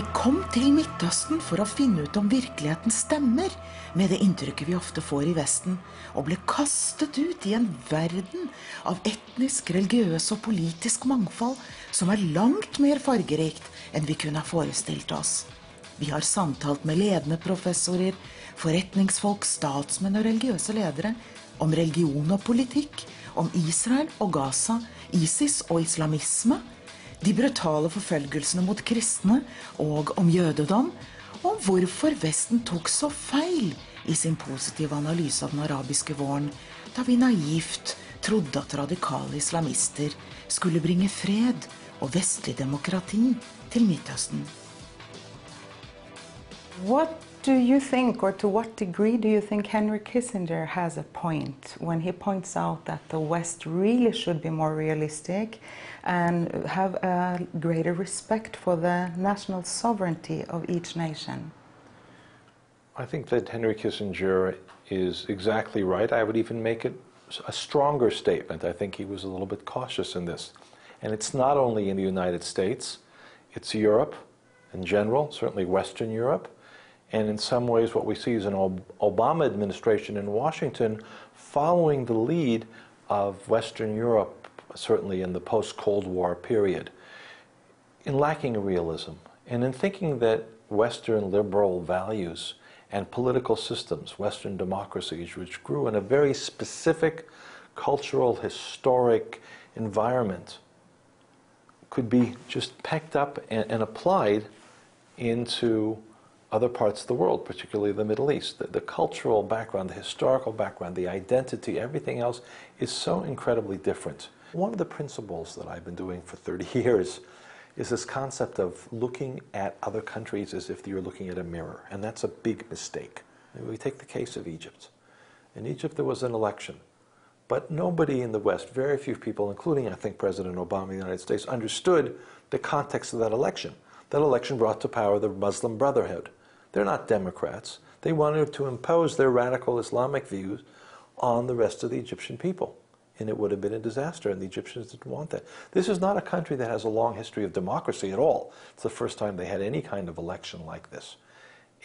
Vi kom til Midtøsten for å finne ut om virkeligheten stemmer med det inntrykket vi ofte får i Vesten, og ble kastet ut i en verden av etnisk, religiøs og politisk mangfold som er langt mer fargerikt enn vi kunne ha forestilt oss. Vi har samtalt med ledende professorer, forretningsfolk, statsmenn og religiøse ledere om religion og politikk, om Israel og Gaza, ISIS og islamisme, de brutale forfølgelsene mot kristne og om jødedom, og hvorfor Vesten tok så feil i sin positive analyse av den arabiske våren, da vi naivt trodde at radikale islamister skulle bringe fred og vestlig demokrati til Midtøsten. What do you think, or to what degree do you think Henry Kissinger has a point when he points out that the West really should be more realistic and have a greater respect for the national sovereignty of each nation? I think that Henry Kissinger is exactly right. I would even make it a stronger statement. I think he was a little bit cautious in this. And it's not only in the United States, it's Europe in general, certainly Western Europe. And in some ways, what we see is an Obama administration in Washington following the lead of Western Europe, certainly in the post Cold War period, in lacking realism and in thinking that Western liberal values and political systems, Western democracies, which grew in a very specific cultural, historic environment, could be just packed up and, and applied into other parts of the world, particularly the Middle East. The, the, cultural background, the historical background, the identity, everything else is so incredibly different. One of the principles that I've been doing for 30 years is this concept of looking at other countries as if you're looking at a mirror, and that's a big mistake. We take the case of Egypt. In Egypt, there was an election, but nobody in the West, very few people, including I think President Obama of the United States, understood the context of that election. That election brought to power the Muslim Brotherhood. They're not Democrats. They wanted to impose their radical Islamic views on the rest of the Egyptian people. And it would have been a disaster, and the Egyptians didn't want that. This is not a country that has a long history of democracy at all. It's the first time they had any kind of election like this.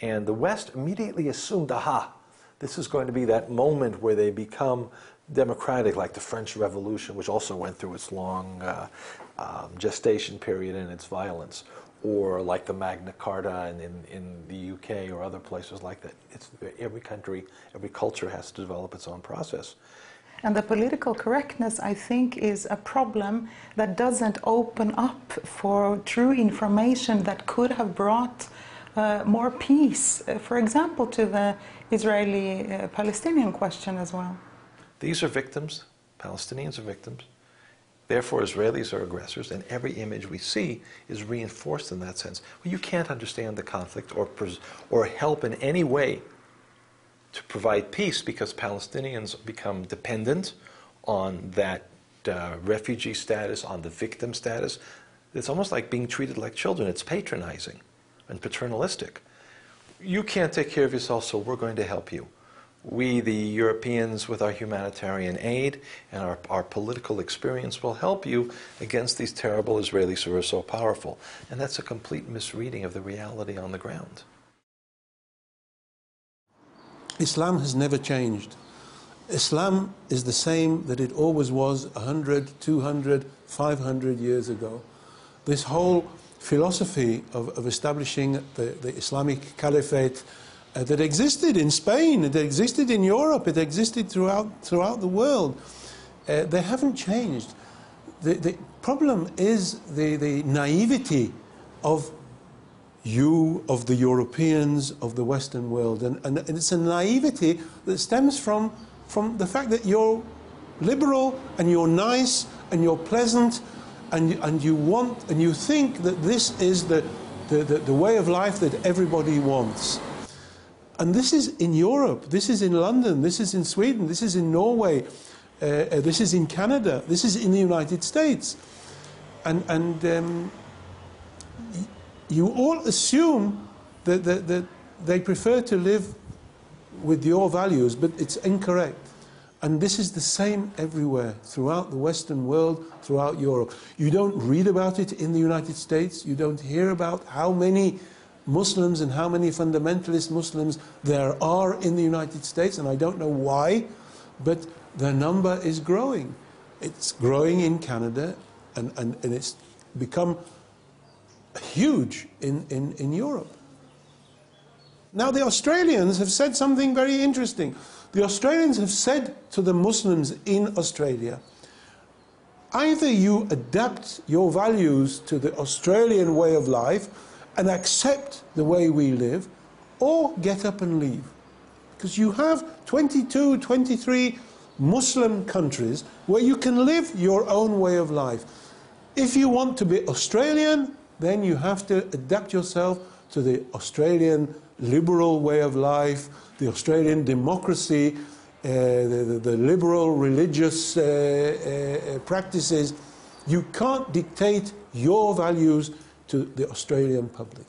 And the West immediately assumed, aha, this is going to be that moment where they become democratic, like the French Revolution, which also went through its long uh, um, gestation period and its violence, or like the Magna Carta in, in, in, the UK or other places like that. It's, every country, every culture has to develop its own process. And the political correctness, I think, is a problem that doesn't open up for true information that could have brought uh, more peace, uh, for example, to the Israeli uh, Palestinian question as well. These are victims, Palestinians are victims. Therefore, Israelis are aggressors, and every image we see is reinforced in that sense. Well, you can't understand the conflict or, or help in any way to provide peace because Palestinians become dependent on that uh, refugee status, on the victim status. It's almost like being treated like children. It's patronizing and paternalistic. You can't take care of yourself, so we're going to help you we, the Europeans, with our humanitarian aid and our, our political experience, will help you against these terrible Israelis who are so powerful. And that's a complete misreading of the reality on the ground. Islam has never changed. Islam is the same that it always was 100, 200, 500 years ago. This whole philosophy of, of establishing the, the Islamic Caliphate uh, that existed in Spain, that existed in Europe, it existed throughout, throughout the world. Uh, they haven't changed. The, the problem is the, the naivety of you, of the Europeans, of the Western world. And, and, it's a naivety that stems from, from the fact that you're liberal and you're nice and you're pleasant and, and you want and you think that this is the, the, the, the way of life that everybody wants. And this is in Europe, this is in London, this is in Sweden, this is in Norway, uh, uh, this is in Canada, this is in the United States. And, and um, you all assume that, that, that they prefer to live with your values, but it's incorrect. And this is the same everywhere, throughout the Western world, throughout Europe. You don't read about it in the United States. You don't hear about how many Muslims and how many fundamentalist Muslims there are in the United States, and I don't know why, but the number is growing. It's growing in Canada, and, and, and it's become huge in, in, in Europe. Now, the Australians have said something very interesting. The Australians have said to the Muslims in Australia, either you adapt your values to the Australian way of life and accept the way we live, or get up and leave. Because you have 22, 23 Muslim countries where you can live your own way of life. If you want to be Australian, then you have to adapt yourself to the Australian liberal way of life, the Australian democracy, uh, the, the, the, liberal religious uh, uh, practices. You can't dictate your values to the Australian public.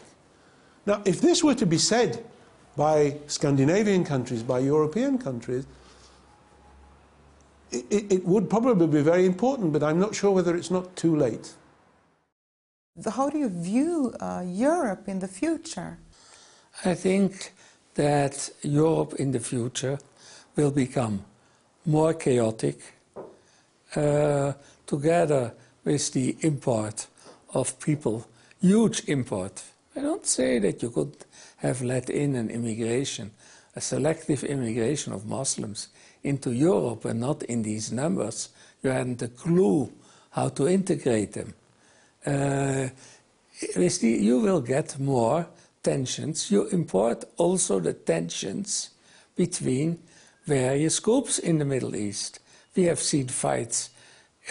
Now, if this were to be said by Scandinavian countries, by European countries, it, it, would probably be very important, but I'm not sure whether it's not too late. How do you view uh, Europe in the future? I think that Europe in the future will become more chaotic uh, together with the import of people, huge import. I don't say that you could have let in an immigration, a selective immigration of Muslims into Europe and not in these numbers. You hadn't a clue how to integrate them. Uh, you will get more tensions, you import also the tensions between various groups in the Middle East. We have seen fights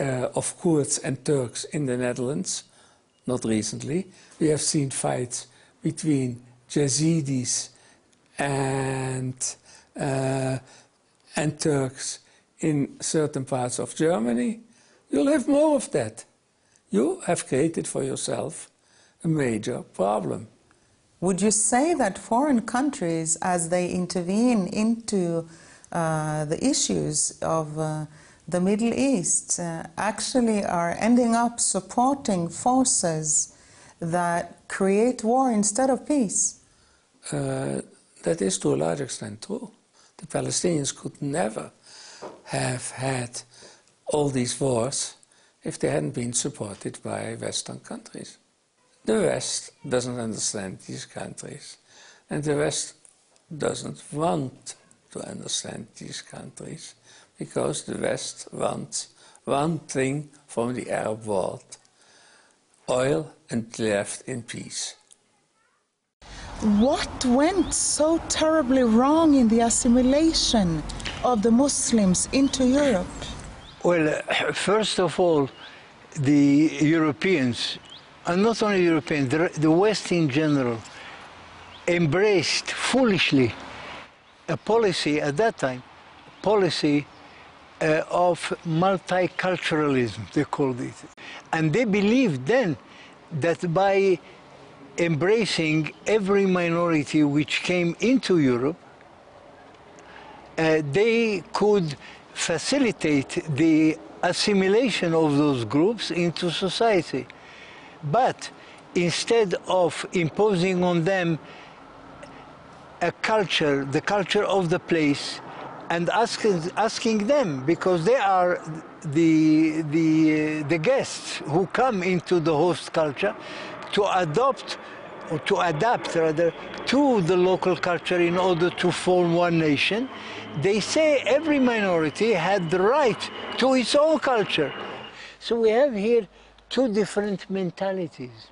uh, of Kurds and Turks in the Netherlands, not recently. We have seen fights between Yazidis and, uh, and Turks in certain parts of Germany. You'll have more of that. You have created for yourself a major problem. Would you say that foreign countries, as they intervene into uh, the issues of uh, the Middle East, uh, actually are ending up supporting forces that create war instead of peace? Uh, that is to a large extent true. The Palestinians could never have had all these wars if they hadn't been supported by Western countries. The West doesn't understand these countries, and the West doesn't want to understand these countries because the West wants one thing from the Arab world oil and left in peace. What went so terribly wrong in the assimilation of the Muslims into Europe? Well, uh, first of all, the Europeans and not only Europeans, the, the West in general, embraced foolishly a policy at that time, policy uh, of multiculturalism, they called it. And they believed then that by embracing every minority which came into Europe, uh, they could facilitate the assimilation of those groups into society. But instead of imposing on them a culture, the culture of the place, and asking, asking them, because they are the, the, the guests who come into the host culture, to adopt or to adapt rather to the local culture in order to form one nation. They say every minority had the right to its own culture. So we have here two different mentalities,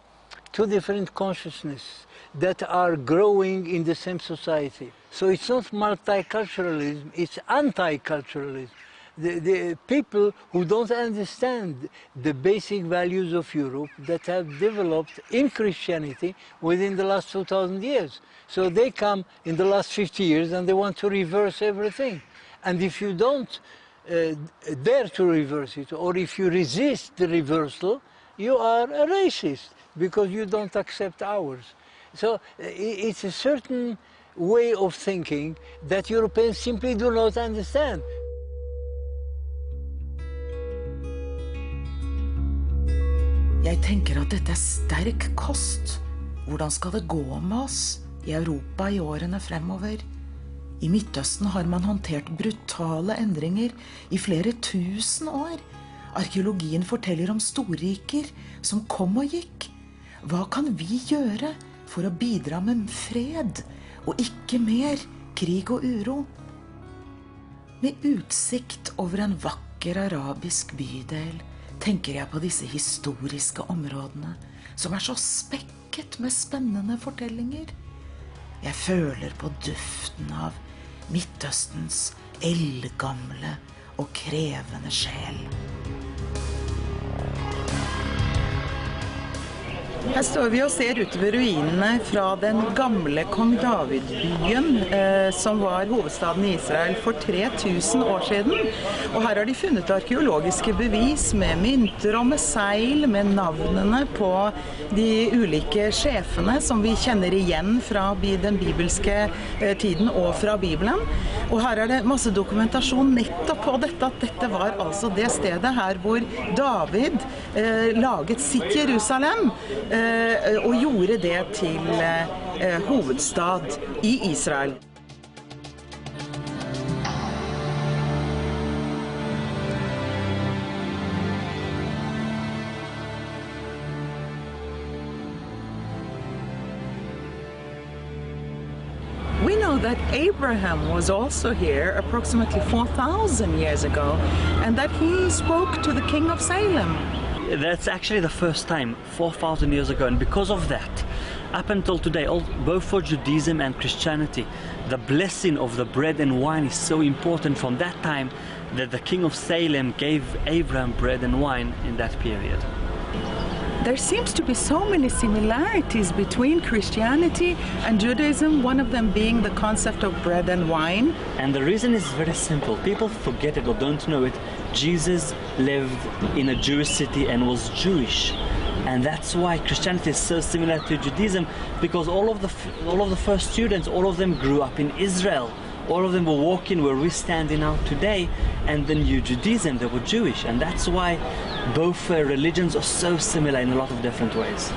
two different consciousnesses that are growing in the same society. So it's not multiculturalism, it's anti-culturalism. The, the, people who don't understand the basic values of Europe that have developed in Christianity within the last 2,000 years. So they come in the last 50 years and they want to reverse everything. And if you don't uh, dare to reverse it, or if you resist the reversal, you are a racist because you don't accept ours. So it's a certain way of thinking that Europeans simply do not understand. Jeg tenker at dette er sterk kost. Hvordan skal det gå med oss i Europa i årene fremover? I Midtøsten har man håndtert brutale endringer i flere tusen år. Arkeologien forteller om storriker som kom og gikk. Hva kan vi gjøre for å bidra med fred, og ikke mer krig og uro? Med utsikt over en vakker arabisk bydel tenker jeg på disse historiske områdene, som er så spekket med spennende fortellinger. Jeg føler på duften av Midtøstens eldgamle og krevende sjel. Her står vi og ser utover ruinene fra den gamle kong David-byen, eh, som var hovedstaden i Israel for 3000 år siden. Og her har de funnet arkeologiske bevis med mynter og med seil, med navnene på de ulike sjefene som vi kjenner igjen fra den bibelske eh, tiden og fra Bibelen. Og her er det masse dokumentasjon nettopp på dette, at dette var altså det stedet her hvor David eh, laget sitt Jerusalem. Eh, og gjorde det til eh, hovedstad i Israel. We know that Abraham was also here approximately 4,000 years ago and that he spoke to the king of Salem. That's actually the first time, 4,000 years ago, and because of that, up until today, all, both for Judaism and Christianity, the blessing of the bread and wine is so important from that time that the king of Salem gave Abraham bread and wine in that period. There seems to be so many similarities between Christianity and Judaism, one of them being the concept of bread and wine. And the reason is very simple. People forget it or don't know it. Jesus lived in a Jewish city and was Jewish. And that's why Christianity is so similar to Judaism because all of the all of the first students, all of them grew up in Israel. All of them were walking where we're standing now today, and the new Judaism, they were Jewish, and that's why both uh, religions are so similar in a lot of different ways.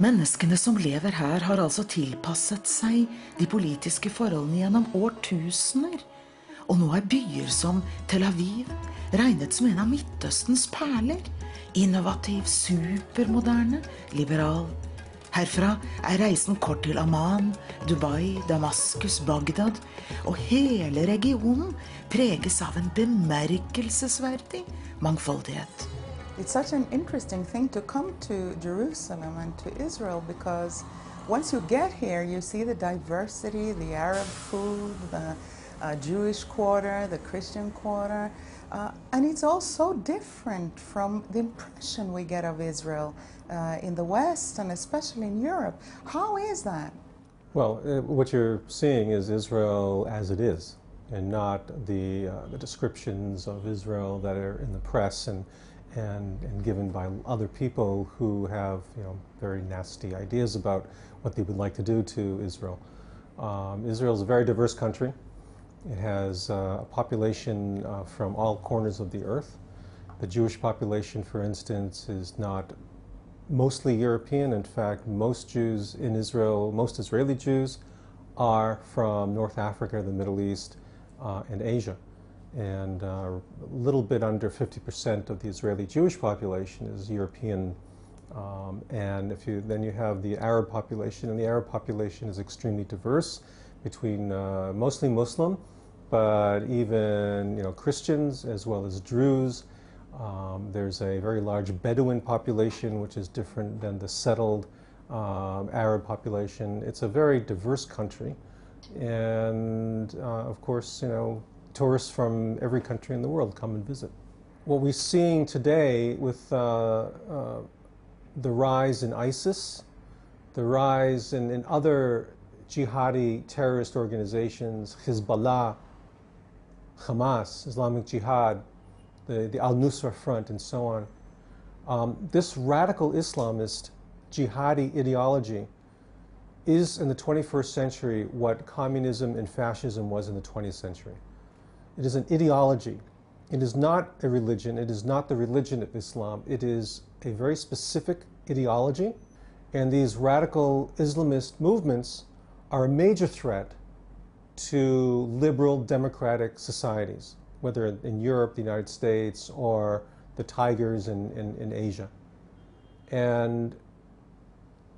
Menneskene som lever her, har altså tilpasset seg de politiske forholdene gjennom årtusener. Og nå er byer som Tel Aviv regnet som en av Midtøstens perler. Innovativ, supermoderne, liberal. Herfra er reisen kort til Amman, Dubai, Damaskus, Bagdad. Og hele regionen preges av en bemerkelsesverdig mangfoldighet. It's such an interesting thing to come to Jerusalem and to Israel because once you get here, you see the diversity, the Arab food, the uh, Jewish quarter, the Christian quarter. Uh, and it's all so different from the impression we get of Israel uh, in the West and especially in Europe. How is that? Well, uh, what you're seeing is Israel as it is, and not the, uh, the descriptions of Israel that are in the press and, and, and given by other people who have you know, very nasty ideas about what they would like to do to Israel. Um, Israel is a very diverse country. It has uh, a population uh, from all corners of the earth. The Jewish population, for instance, is not mostly European. In fact, most Jews in Israel, most Israeli Jews, are from North Africa, the Middle East, uh, and Asia. And uh, a little bit under 50% of the Israeli Jewish population is European. Um, and if you, then you have the Arab population, and the Arab population is extremely diverse between uh, mostly Muslim, but even you know Christians as well as Druze. Um, there's a very large Bedouin population, which is different than the settled um, Arab population. It's a very diverse country, and uh, of course, you know, tourists from every country in the world come and visit. What we're seeing today with uh, uh, the rise in ISIS, the rise in, in other jihadi terrorist organizations, Hezbollah, Hamas, Islamic Jihad, the, the Al Nusra Front, and so on. Um, this radical Islamist jihadi ideology is in the 21st century what communism and fascism was in the 20th century. It is an ideology. It is not a religion. It is not the religion of Islam. It is a very specific ideology. And these radical Islamist movements are a major threat to liberal democratic societies, whether in Europe, the United States, or the tigers in, in, in Asia. And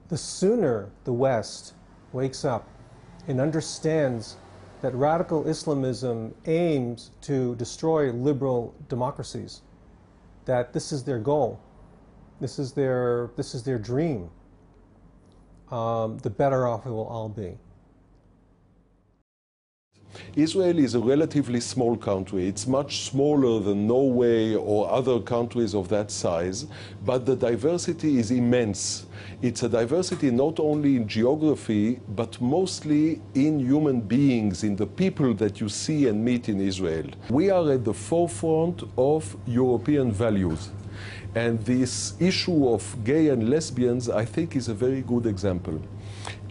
the sooner the West wakes up and understands that radical Islamism aims to destroy liberal democracies, that this is their goal, this is their, this is their dream, um, the better off we will all be. Israel is a relatively small country. It's much smaller than Norway or other countries of that size, but the diversity is immense. It's a diversity not only in geography, but mostly in human beings, in the people that you see and meet in Israel. We are at the forefront of European values. And this issue of gay and lesbians, I think, is a very good example.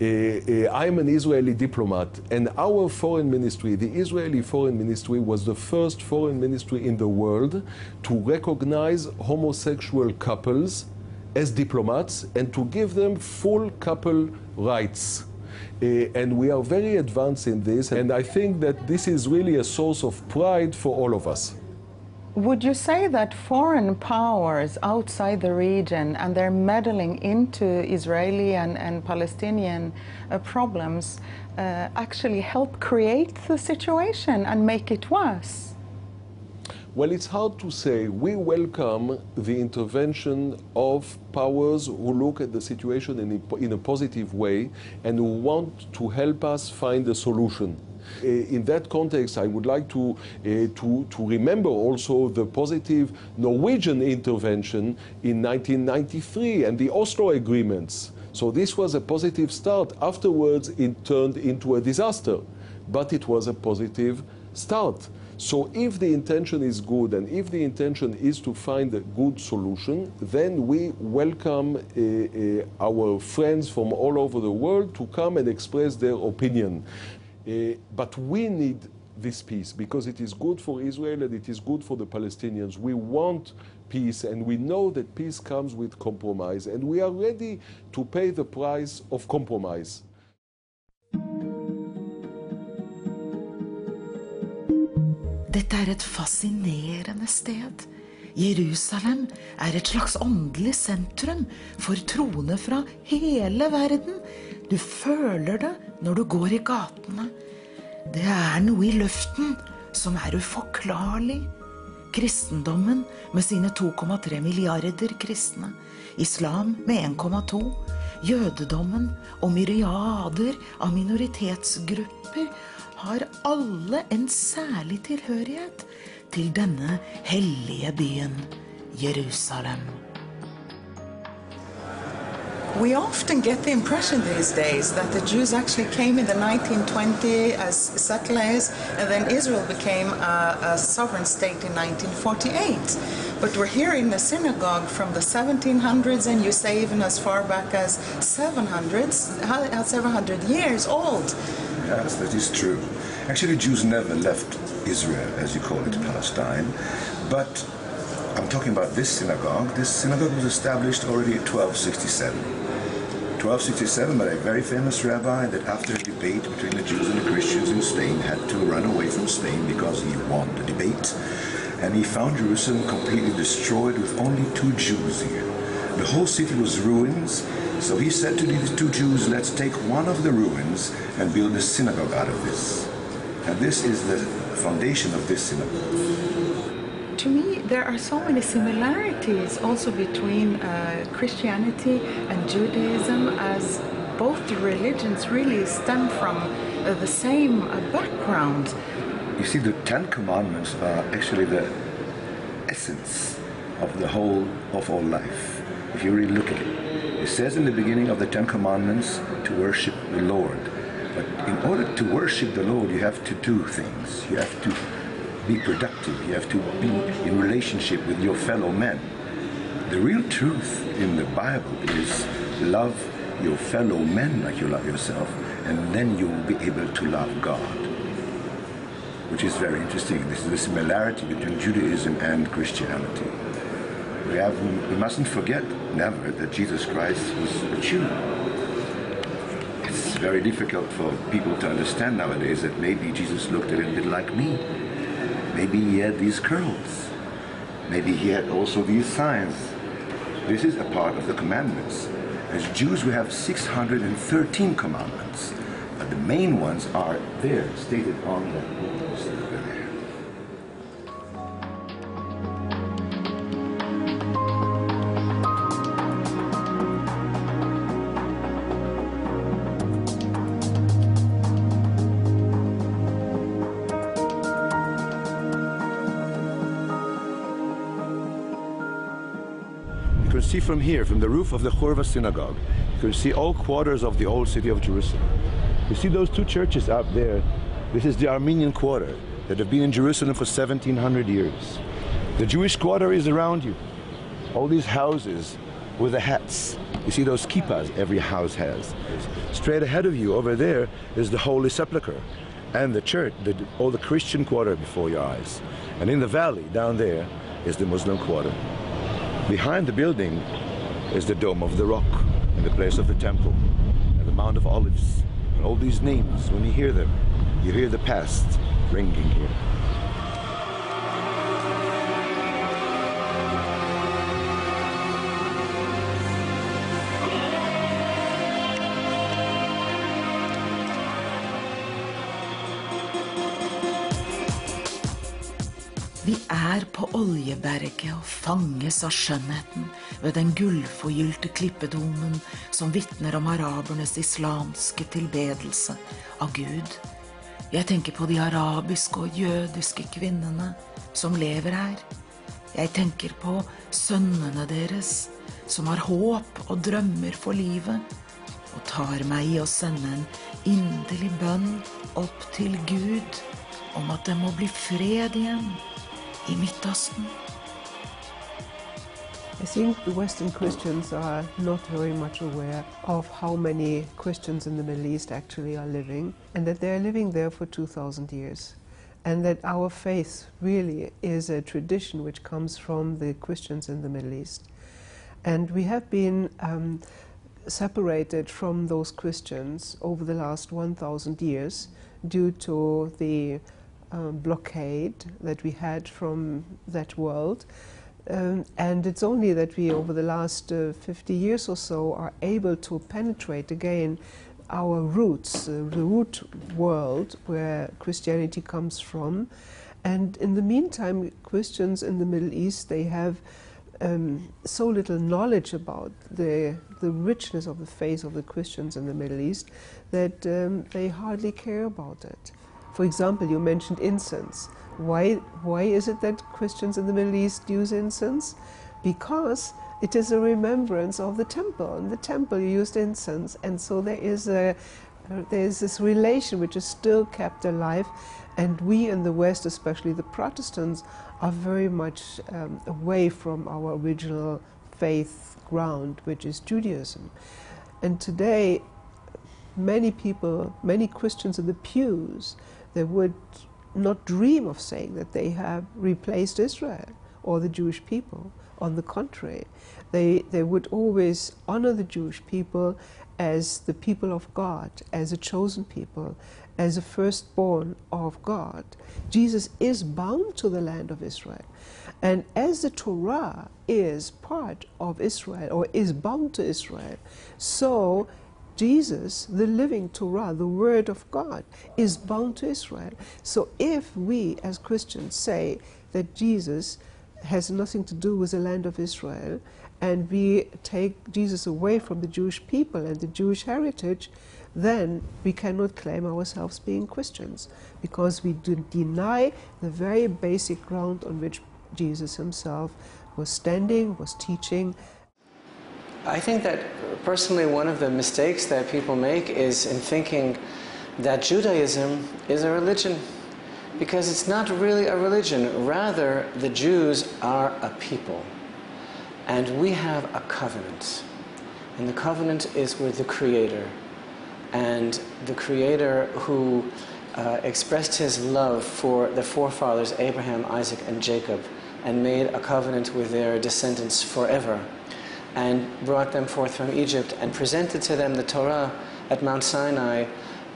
Uh, uh, I'm an Israeli diplomat, and our foreign ministry, the Israeli foreign ministry, was the first foreign ministry in the world to recognize homosexual couples as diplomats and to give them full couple rights. Uh, and we are very advanced in this, and I think that this is really a source of pride for all of us. Would you say that foreign powers outside the region and their meddling into Israeli and, and Palestinian uh, problems uh, actually help create the situation and make it worse? Well, it's hard to say. We welcome the intervention of powers who look at the situation in a, in a positive way and who want to help us find a solution. Uh, in that context, I would like to, uh, to, to remember also the positive Norwegian intervention in 1993 and the Oslo agreements. So this was a positive start. Afterwards, it turned into a disaster, but it was a positive start. So if the intention is good and if the intention is to find a good solution, then we welcome uh, uh, our friends from all over the world to come and express their opinion. Uh, but we need this peace because it is good for Israel and it is good for the Palestinians. We want peace and we know that peace comes with compromise and we are ready to pay the price of compromise. Dette er et fascinerende sted. Jerusalem er et slags åndelig sentrum for troende fra hele verden. Du føler det når du går i gatene. Det er noe i luften som er uforklarlig. Kristendommen med sine 2,3 milliarder kristne. Islam med 1,2. Jødedommen og myriader av minoritetsgrupper har alle en særlig tilhørighet til denne hellige byen Jerusalem. We often get the impression these days that the Jews actually came in the 1920 as settlers, and then Israel became a, a, sovereign state in 1948. But we're here in the synagogue from the 1700s, and you say even as far back as 700s, uh, 700 years old. Yes, that is true. Actually, Jews never left Israel, as you call it, Palestine, but I'm talking about this synagogue. This synagogue was established already in 1267. 1267 by a very famous rabbi that after a debate between the Jews and the Christians in Spain had to run away from Spain because he won the debate. And he found Jerusalem completely destroyed with only two Jews here. The whole city was ruins, so he said to these two Jews, let's take one of the ruins and build a synagogue out of this. And this is the foundation of this synagogue. To me, there are so many similarities also between uh, Christianity and Judaism, as both religions really stem from uh, the same uh, background. You see, the Ten Commandments are actually the essence of the whole of all life. If you really look at it, it says in the beginning of the Ten Commandments to worship the Lord. But in order to worship the Lord, you have to do things. You have to be productive. You have to be in relationship with your fellow men. The real truth in the Bible is love your fellow men like you love yourself, and then you will be able to love God. which is very interesting. This is the similarity between Judaism and Christianity. We, have, we mustn't forget, never, that Jesus Christ was a Jew. It's very difficult for people to understand nowadays that maybe Jesus looked a little bit like me. Maybe he had these curls. Maybe he had also these signs. This is a part of the commandments. As Jews, we have 613 commandments, but the main ones are there, stated on the from here, from the roof of the Churva synagogue, you can see all quarters of the old city of Jerusalem. You see those two churches up there? This is the Armenian quarter that have been in Jerusalem for 1700 years. The Jewish quarter is around you. All these houses with the hats. You see those kippas every house has. Straight ahead of you over there is the Holy Sepulchre and the church, the, all the Christian quarter before your eyes. And in the valley down there is the Muslim quarter. Behind the building is the Dome of the Rock and the place of the temple and the Mount of Olives. And all these names, when you hear them, you hear the past ringing here. Oljeberget og fanges av skjønnheten ved den gullforgylte klippedomen som vitner om arabernes islamske tilbedelse av Gud. Jeg tenker på de arabiske og jødiske kvinnene som lever her. Jeg tenker på sønnene deres som har håp og drømmer for livet, og tar meg i å sende en inderlig bønn opp til Gud om at det må bli fred igjen i think the Western Christians are not very much aware of how many Christians in the Middle East actually are living, and that they are living there for 2,000 years. And that our faith really is a tradition which comes from the Christians in the Middle East. And we have been um, separated from those Christians over the last 1,000 years due to the um, blockade that we had from that world. Um, and it's only that we, over the last uh, 50 years or so, are able to penetrate again our roots, uh, the root world where Christianity comes from. And in the meantime, Christians in the Middle East, they have um, so little knowledge about the, the richness of the faith of the Christians in the Middle East that um, they hardly care about it. For example, you mentioned incense. Why, why is it that Christians in the Middle East use incense? Because it is a remembrance of the temple. In the temple, you used incense, and so there is a there is this relation which is still kept alive, and we in the West, especially the Protestants, are very much um, away from our original faith ground, which is Judaism. And today, many people, many Christians in the pews, they would not dream of saying that they have replaced Israel or the Jewish people. On the contrary, they, they would always honor the Jewish people as the people of God, as a chosen people, as a firstborn of God. Jesus is bound to the land of Israel. And as the Torah is part of Israel or is bound to Israel, so Jesus, the living Torah, the Word of God, is bound to Israel. So if we as Christians say that Jesus has nothing to do with the land of Israel, and we take Jesus away from the Jewish people and the Jewish heritage, then we cannot claim ourselves being Christians because we deny the very basic ground on which Jesus himself was standing, was teaching. I think that personally one of the mistakes that people make is in thinking that Judaism is a religion because it's not really a religion. Rather, the Jews are a people. And we have a covenant. And the covenant is with the Creator. And the Creator who uh, expressed his love for the forefathers Abraham, Isaac, and Jacob and made a covenant with their descendants forever and brought them forth from Egypt and presented to them the Torah at Mount Sinai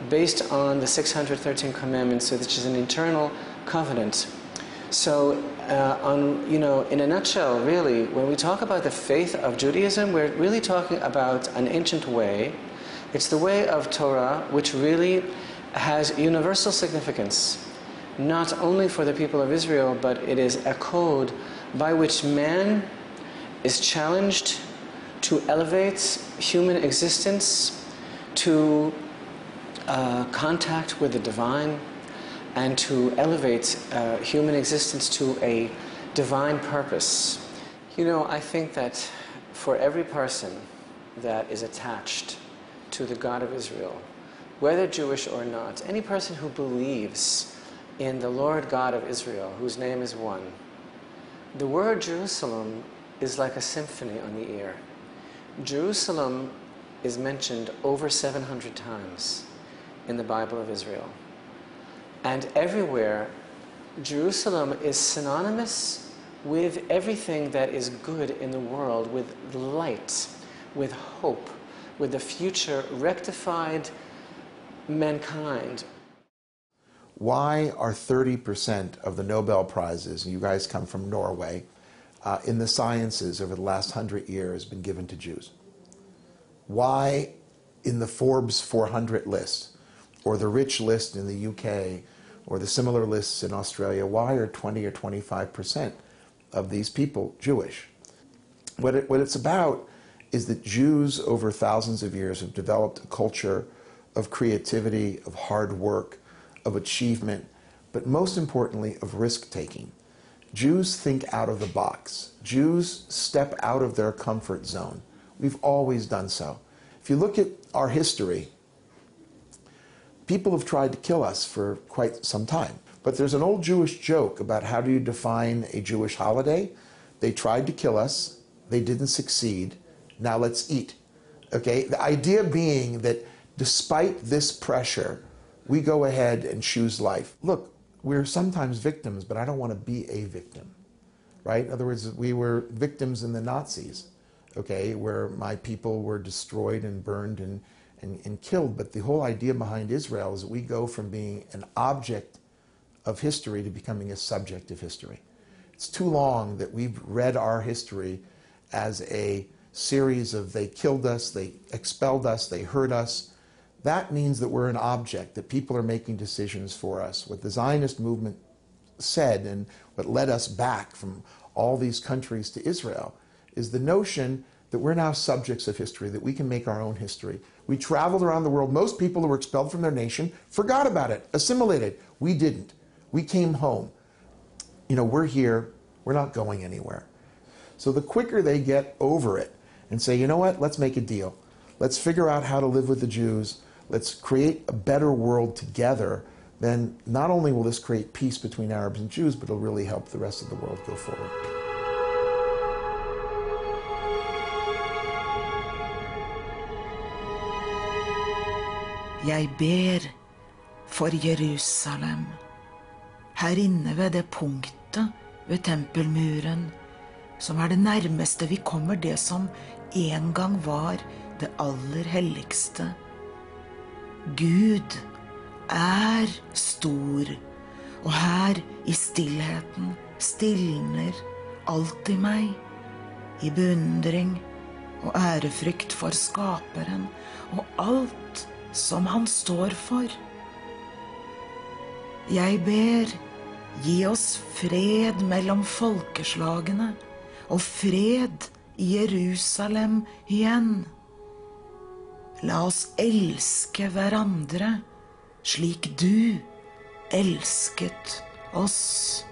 based on the 613 commandments, which is an eternal covenant. So, uh, on, you know, in a nutshell, really, when we talk about the faith of Judaism, we're really talking about an ancient way. It's the way of Torah, which really has universal significance, not only for the people of Israel, but it is a code by which man is challenged to elevate human existence to uh, contact with the divine and to elevate uh, human existence to a divine purpose. You know, I think that for every person that is attached to the God of Israel, whether Jewish or not, any person who believes in the Lord God of Israel, whose name is one, the word Jerusalem is like a symphony on the ear. Jerusalem is mentioned over 700 times in the Bible of Israel. And everywhere, Jerusalem is synonymous with everything that is good in the world, with light, with hope, with the future rectified mankind. Why are 30% of the Nobel Prizes, and you guys come from Norway, uh, in the sciences over the last hundred years been given to Jews? Why in the Forbes 400 list, or the rich list in the UK, or the similar lists in Australia, why are 20 or 25% of these people Jewish? What, it, what it's about is that Jews over thousands of years have developed a culture of creativity, of hard work, of achievement, but most importantly, of risk taking. Jews think out of the box. Jews step out of their comfort zone. We've always done so. If you look at our history, people have tried to kill us for quite some time. But there's an old Jewish joke about how do you define a Jewish holiday? They tried to kill us, they didn't succeed, now let's eat. Okay? The idea being that despite this pressure, we go ahead and choose life. Look, we're sometimes victims, but I don't want to be a victim. Right? In other words, we were victims in the Nazis, okay, where my people were destroyed and burned and and, and killed. But the whole idea behind Israel is that we go from being an object of history to becoming a subject of history. It's too long that we've read our history as a series of they killed us, they expelled us, they hurt us. That means that we're an object, that people are making decisions for us. What the Zionist movement said and what led us back from all these countries to Israel is the notion that we're now subjects of history, that we can make our own history. We traveled around the world. Most people who were expelled from their nation forgot about it, assimilated. We didn't. We came home. You know, we're here. We're not going anywhere. So the quicker they get over it and say, you know what, let's make a deal. Let's figure out how to live with the Jews. Let's create a better world together. Then not only will this create peace between Arabs and Jews, but it'll really help the rest of the world go forward. Jeg ber for Jerusalem, her inne ved det punktet ved tempelmuren, som er det nærmeste vi kommer det som en gang var det aller helligste. Gud er stor, og her i stillheten stilner alt i meg, i beundring og ærefrykt for Skaperen og alt som han står for. Jeg ber, gi oss fred mellom folkeslagene og fred i Jerusalem igjen. La oss elske hverandre slik du elsket oss.